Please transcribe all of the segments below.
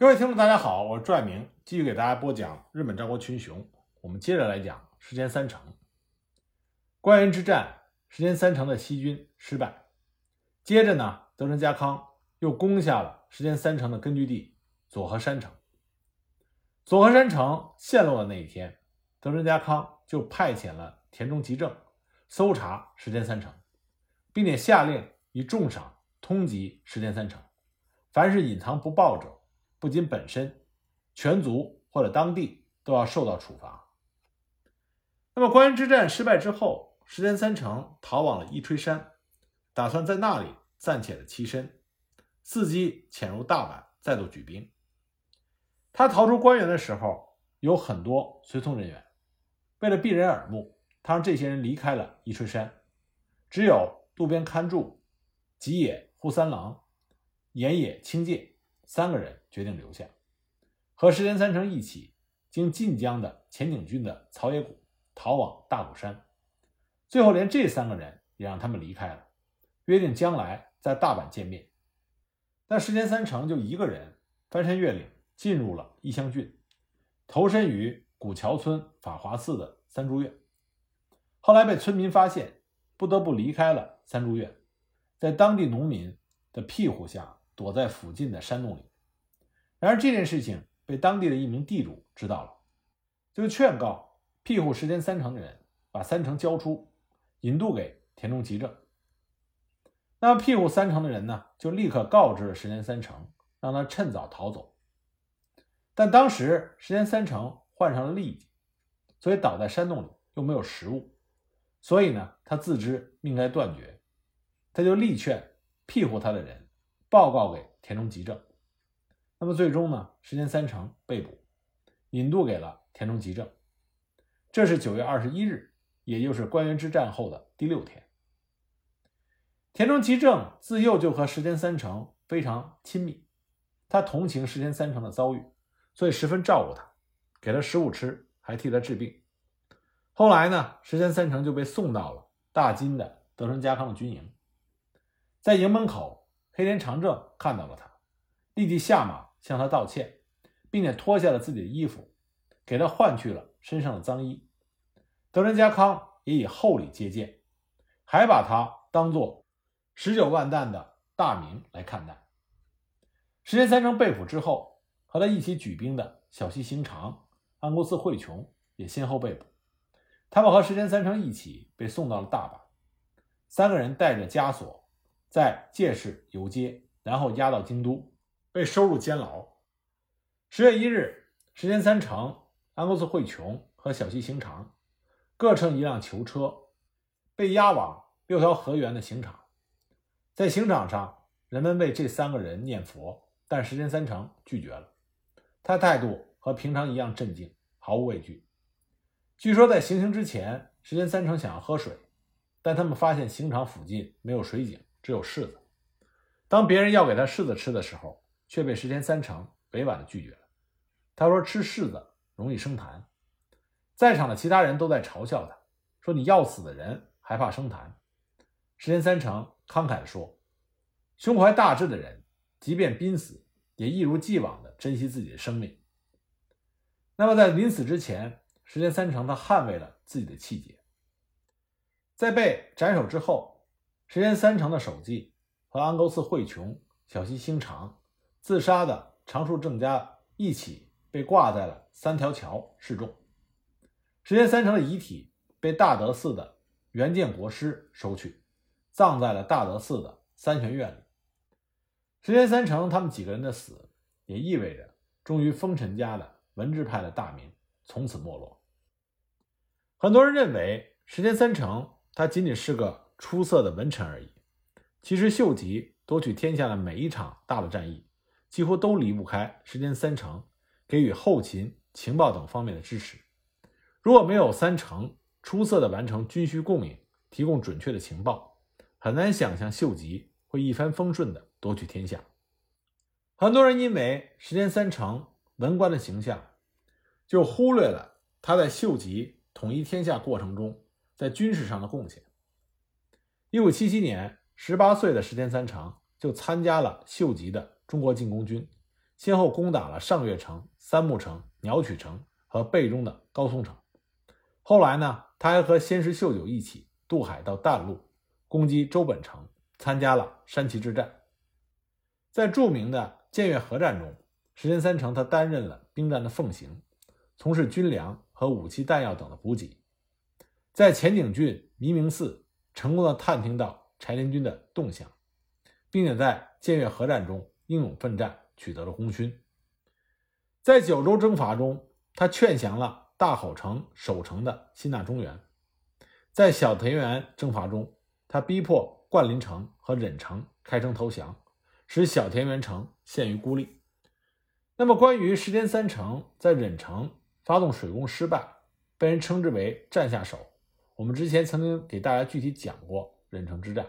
各位听众，大家好，我是朱爱明，继续给大家播讲日本战国群雄。我们接着来讲石田三成。关原之战，石田三成的西军失败。接着呢，德川家康又攻下了石田三成的根据地佐贺山城。佐贺山城陷落的那一天，德川家康就派遣了田中吉正搜查石田三成，并且下令以重赏通缉石田三成，凡是隐藏不报者。不仅本身、全族或者当地都要受到处罚。那么，关原之战失败之后，石田三成逃往了伊吹山，打算在那里暂且的栖身，伺机潜入大阪，再度举兵。他逃出关原的时候，有很多随从人员，为了避人耳目，他让这些人离开了伊吹山，只有渡边勘助、吉野户三郎、岩野清介。三个人决定留下，和石田三成一起经晋江的前井郡的草野谷逃往大谷山，最后连这三个人也让他们离开了，约定将来在大阪见面。但石田三成就一个人翻山越岭进入了义乡郡，投身于古桥村法华寺的三珠院，后来被村民发现，不得不离开了三珠院，在当地农民的庇护下。躲在附近的山洞里。然而这件事情被当地的一名地主知道了，就劝告庇护石田三成的人把三成交出，引渡给田中吉正。那庇护三成的人呢，就立刻告知了石田三成，让他趁早逃走。但当时石田三成患上了痢疾，所以倒在山洞里，又没有食物，所以呢，他自知命该断绝，他就力劝庇护他的人。报告给田中吉正，那么最终呢，石田三成被捕，引渡给了田中吉正。这是九月二十一日，也就是关原之战后的第六天。田中吉正自幼就和石田三成非常亲密，他同情石田三成的遭遇，所以十分照顾他，给他食物吃，还替他治病。后来呢，石田三成就被送到了大金的德川家康的军营，在营门口。黑田长政看到了他，立即下马向他道歉，并且脱下了自己的衣服，给他换去了身上的脏衣。德川家康也以厚礼接见，还把他当做十九万担的大名来看待。石田三成被捕之后，和他一起举兵的小西行长、安国寺惠琼也先后被捕，他们和石田三成一起被送到了大阪，三个人带着枷锁。在借市游街，然后押到京都，被收入监牢。十月一日，石田三成、安国寺惠琼和小西行长各乘一辆囚车，被押往六条河原的刑场。在刑场上，人们为这三个人念佛，但石田三成拒绝了。他态度和平常一样镇静，毫无畏惧。据说在行刑之前，石田三成想要喝水，但他们发现刑场附近没有水井。只有柿子。当别人要给他柿子吃的时候，却被石田三成委婉的拒绝了。他说：“吃柿子容易生痰。”在场的其他人都在嘲笑他，说：“你要死的人还怕生痰？”石田三成慷慨地说：“胸怀大志的人，即便濒死，也一如既往的珍惜自己的生命。”那么，在临死之前，石田三成他捍卫了自己的气节。在被斩首之后。石田三成的手记和安沟寺惠琼、小西兴长自杀的长树正家一起被挂在了三条桥示众。石田三成的遗体被大德寺的元建国师收去，葬在了大德寺的三玄院里。石田三成他们几个人的死，也意味着终于丰臣家的文治派的大名从此没落。很多人认为石田三成他仅仅是个。出色的文臣而已。其实，秀吉夺取天下的每一场大的战役，几乎都离不开石田三成给予后勤、情报等方面的支持。如果没有三成出色的完成军需供应，提供准确的情报，很难想象秀吉会一帆风顺地夺取天下。很多人因为石田三成文官的形象，就忽略了他在秀吉统一天下过程中在军事上的贡献。一五七七年，十八岁的石田三成就参加了秀吉的中国进攻军，先后攻打了上月城、三木城、鸟取城和背中的高松城。后来呢，他还和先师秀久一起渡海到淡路，攻击周本城，参加了山崎之战。在著名的建越合战中，石田三成他担任了兵站的奉行，从事军粮和武器弹药等的补给。在前井郡弥明寺成功的探听到柴田军的动向，并且在建越合战中英勇奋战，取得了功勋。在九州征伐中，他劝降了大吼城守城的新纳中原。在小田园征伐中，他逼迫冠林城和忍城开城投降，使小田园城陷于孤立。那么，关于石田三成在忍城发动水攻失败，被人称之为“战下手”。我们之前曾经给大家具体讲过忍城之战。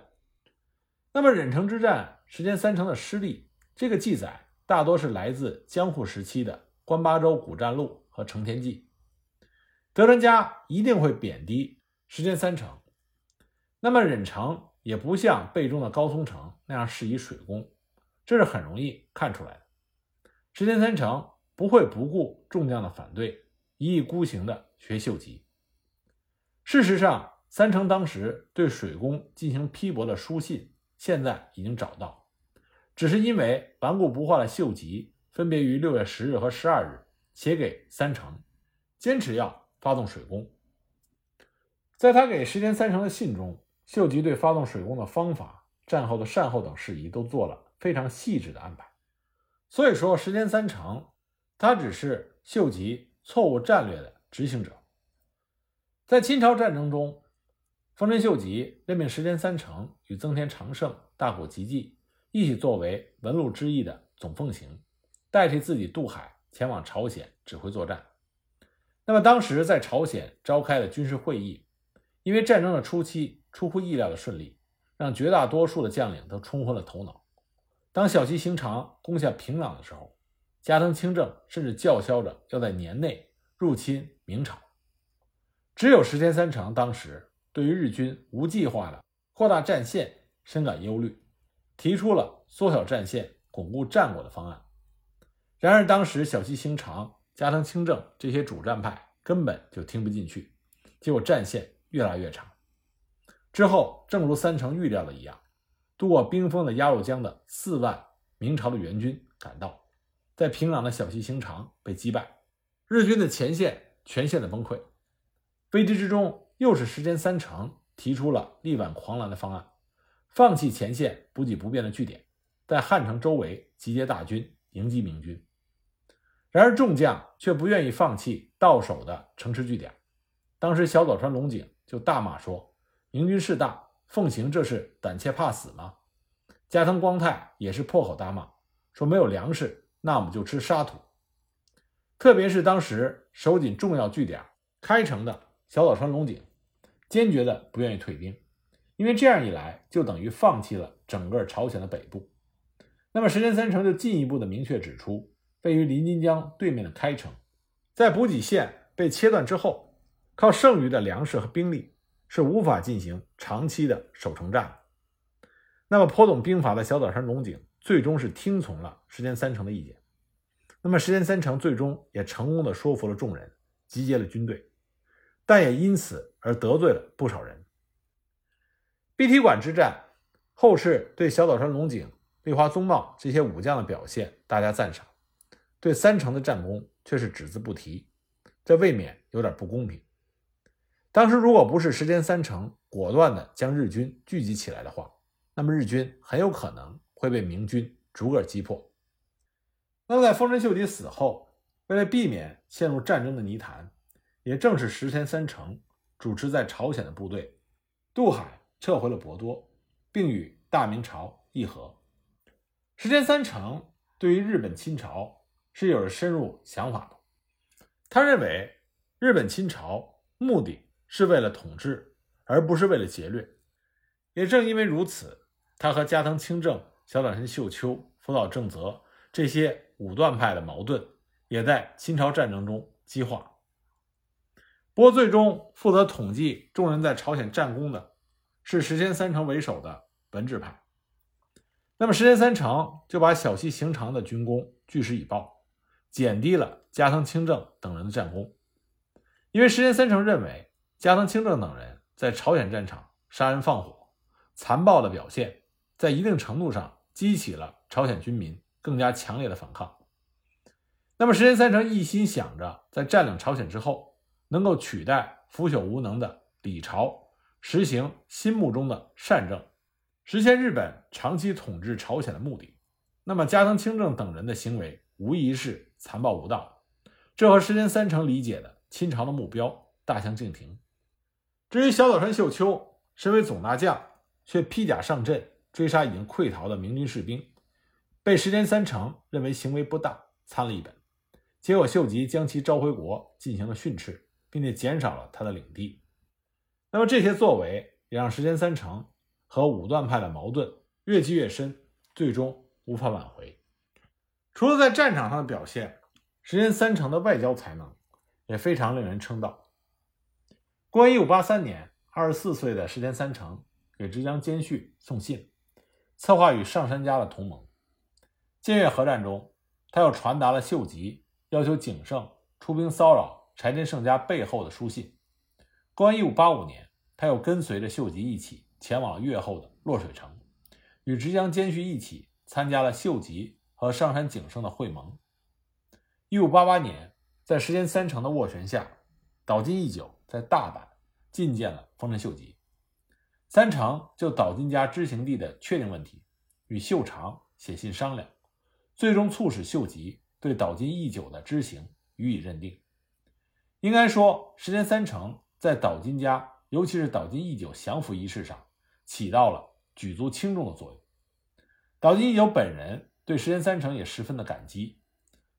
那么忍城之战时间三成的失利，这个记载大多是来自江户时期的关八州古战录和成田记。德川家一定会贬低时间三成。那么忍城也不像背中的高松城那样适宜水攻，这是很容易看出来的。时间三成不会不顾众将的反对，一意孤行的学秀吉。事实上，三成当时对水攻进行批驳的书信，现在已经找到，只是因为顽固不化的秀吉分别于六月十日和十二日写给三成，坚持要发动水攻。在他给石田三成的信中，秀吉对发动水攻的方法、战后的善后等事宜都做了非常细致的安排。所以说，石田三成他只是秀吉错误战略的执行者。在清朝战争中，丰臣秀吉任命石田三成与增田长盛、大谷吉继一起作为文禄之役的总奉行，代替自己渡海前往朝鲜指挥作战。那么当时在朝鲜召开的军事会议，因为战争的初期出乎意料的顺利，让绝大多数的将领都冲昏了头脑。当小西行长攻下平壤的时候，加藤清正甚至叫嚣着要在年内入侵明朝。只有石田三成当时对于日军无计划的扩大战线深感忧虑，提出了缩小战线、巩固战果的方案。然而，当时小西行长、加藤清正这些主战派根本就听不进去，结果战线越来越长。之后，正如三成预料的一样，渡过冰封的鸭绿江的四万明朝的援军赶到，在平壤的小西行长被击败，日军的前线全线的崩溃。危机之中，又是时间三成提出了力挽狂澜的方案，放弃前线补给不便的据点，在汉城周围集结大军迎击明军。然而众将却不愿意放弃到手的城池据点。当时小早川龙井就大骂说：“明军势大，奉行这是胆怯怕死吗？”加藤光太也是破口大骂，说：“没有粮食，那我们就吃沙土。”特别是当时守紧重要据点开城的。小早川龙井坚决的不愿意退兵，因为这样一来就等于放弃了整个朝鲜的北部。那么石田三成就进一步的明确指出，位于临津江对面的开城，在补给线被切断之后，靠剩余的粮食和兵力是无法进行长期的守城战的。那么颇懂兵法的小早川龙井最终是听从了石田三成的意见。那么石田三成最终也成功的说服了众人，集结了军队。但也因此而得罪了不少人。碧提馆之战，后世对小岛川龙井、立花宗茂这些武将的表现大加赞赏，对三成的战功却是只字不提，这未免有点不公平。当时如果不是石田三成果断地将日军聚集起来的话，那么日军很有可能会被明军逐个击破。那么在丰臣秀吉死后，为了避免陷入战争的泥潭。也正是石田三成主持在朝鲜的部队渡海撤回了博多，并与大明朝议和。石田三成对于日本侵朝是有着深入想法的。他认为日本侵朝目的是为了统治，而不是为了劫掠。也正因为如此，他和加藤清正、小岛神秀秋、福岛正则这些武断派的矛盾也在侵朝战争中激化。不过，最终负责统计众人在朝鲜战功的，是石田三成为首的文治派。那么，石田三成就把小西行长的军功据实以报，减低了加藤清正等人的战功。因为石田三成认为加藤清正等人在朝鲜战场杀人放火、残暴的表现，在一定程度上激起了朝鲜军民更加强烈的反抗。那么石田三成一心想着在占领朝鲜之后，能够取代腐朽无能的李朝，实行心目中的善政，实现日本长期统治朝鲜的目的。那么加藤清正等人的行为无疑是残暴无道，这和石田三成理解的。清朝的目标大相径庭。至于小岛川秀秋，身为总大将，却披甲上阵追杀已经溃逃的明军士兵，被石田三成认为行为不当，参了一本。结果秀吉将其召回国，进行了训斥，并且减少了他的领地。那么这些作为也让石田三成和武断派的矛盾越积越深，最终无法挽回。除了在战场上的表现，石田三成的外交才能。也非常令人称道。公元一五八三年，二十四岁的石田三成给直江兼续送信，策划与上杉家的同盟。建越合战中，他又传达了秀吉要求景胜出兵骚扰柴田胜家背后的书信。公元一五八五年，他又跟随着秀吉一起前往越后的落水城，与直江兼续一起参加了秀吉和上杉景胜的会盟。一五八八年。在石田三成的斡旋下，岛津义久在大阪觐见了丰臣秀吉。三成就岛津家知行地的确定问题，与秀长写信商量，最终促使秀吉对岛津义久的知行予以认定。应该说，石田三成在岛津家，尤其是岛津义久降服仪式上，起到了举足轻重的作用。岛津义久本人对石田三成也十分的感激。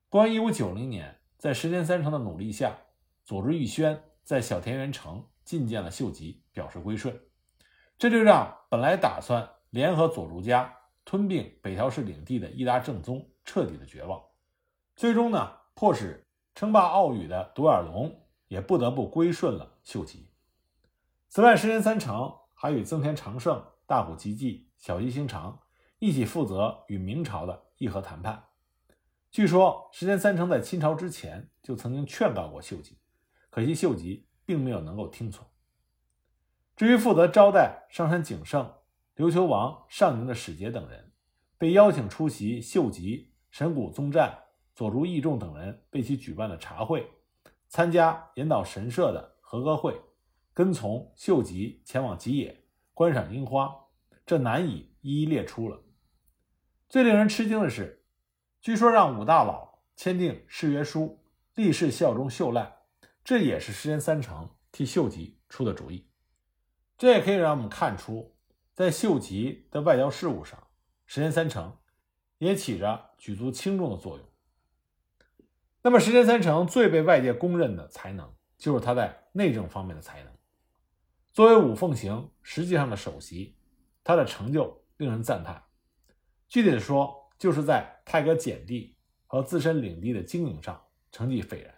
公元一五九零年。在石田三成的努力下，佐助义宣在小田原城觐见了秀吉，表示归顺。这就让本来打算联合佐竹家吞并北条氏领地的伊达正宗彻底的绝望。最终呢，迫使称霸奥羽的独眼龙也不得不归顺了秀吉。此外，石田三成还与增田长盛、大谷吉继、小西行长一起负责与明朝的议和谈判。据说石田三成在清朝之前就曾经劝告过秀吉，可惜秀吉并没有能够听从。至于负责招待上杉景胜、琉球王上宁的使节等人，被邀请出席秀吉、神谷宗战、佐竹义重等人为其举办的茶会，参加岩岛神社的和歌会，跟从秀吉前往吉野观赏樱花，这难以一一列出了。最令人吃惊的是。据说让武大佬签订誓约书，立誓效忠秀赖，这也是石田三成替秀吉出的主意。这也可以让我们看出，在秀吉的外交事务上，石田三成也起着举足轻重的作用。那么，石田三成最被外界公认的才能，就是他在内政方面的才能。作为五奉行实际上的首席，他的成就令人赞叹。具体的说，就是在泰阁减地和自身领地的经营上成绩斐然。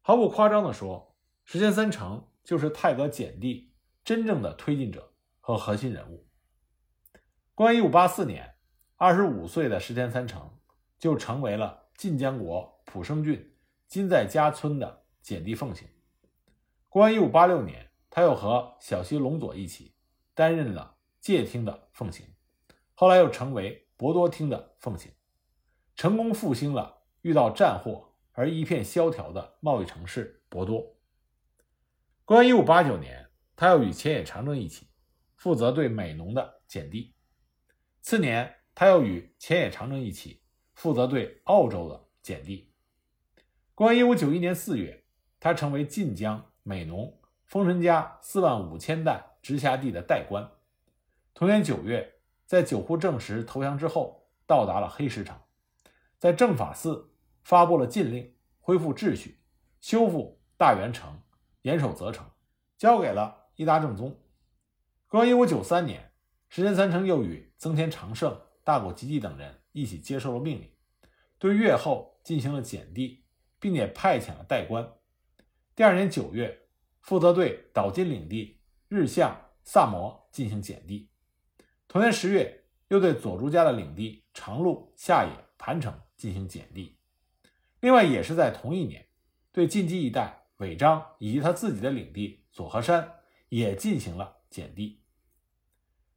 毫不夸张地说，石田三成就是泰阁减地真正的推进者和核心人物。公元一五八四年，二十五岁的石田三成就成为了晋江国浦生郡金在家村的简地奉行。公元一五八六年，他又和小西隆佐一起担任了界厅的奉行，后来又成为。博多厅的奉行，成功复兴了遇到战祸而一片萧条的贸易城市博多。公元一五八九年，他又与前野长政一起负责对美浓的减地。次年，他又与前野长政一起负责对澳洲的减地。公元一五九一年四月，他成为晋江、美浓、丰臣家四万五千石直辖地的代官。同年九月。在九户正实投降之后，到达了黑石城，在正法寺发布了禁令，恢复秩序，修复大元城，严守泽城，交给了伊达正宗。公元一五九三年，石田三成又与增田长盛、大谷吉继等人一起接受了命令，对越后进行了减地，并且派遣了代官。第二年九月，负责对岛津领地日向、萨摩进行减地。同年十月，又对佐助家的领地长鹿、下野、盘城进行减地。另外，也是在同一年，对晋冀一带尾张以及他自己的领地佐和山也进行了减地。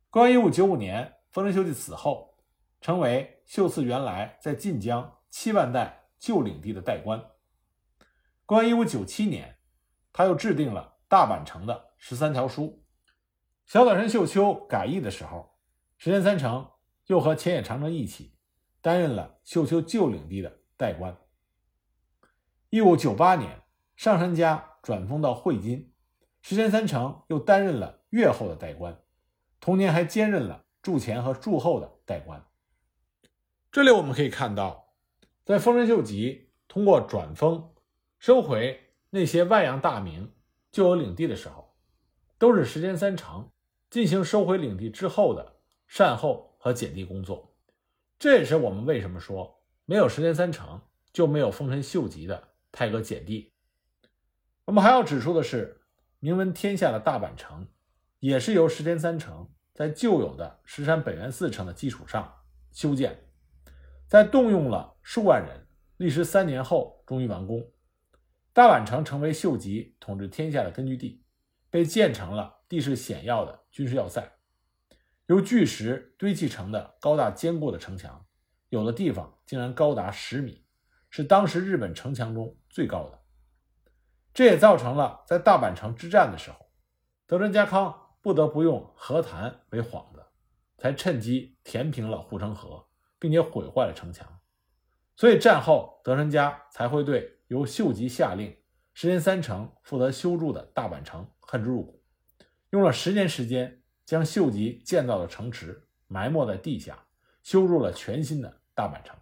公元一五九五年，丰臣秀吉死后，成为秀次原来在晋江七万代旧领地的代官。公元一五九七年，他又制定了大阪城的十三条书。小岛神秀秋改易的时候，石田三成又和前野长政一起担任了秀秋旧领地的代官。一五九八年，上杉家转封到会津，石田三成又担任了越后的代官，同年还兼任了筑前和筑后的代官。这里我们可以看到，在丰臣秀吉通过转封。收回那些外洋大名旧有领地的时候，都是石田三成进行收回领地之后的善后和减地工作。这也是我们为什么说没有石田三成就没有丰臣秀吉的太阁减地。我们还要指出的是，名闻天下的大阪城也是由石田三成在旧有的石山本愿寺城的基础上修建，在动用了数万人，历时三年后终于完工。大阪城成为秀吉统治天下的根据地，被建成了地势险要的军事要塞。由巨石堆砌成的高大坚固的城墙，有的地方竟然高达十米，是当时日本城墙中最高的。这也造成了在大阪城之战的时候，德川家康不得不用和谈为幌子，才趁机填平了护城河，并且毁坏了城墙。所以战后德川家才会对。由秀吉下令，石田三成负责修筑的大阪城恨之入骨，用了十年时间，将秀吉建造的城池埋没在地下，修筑了全新的大阪城。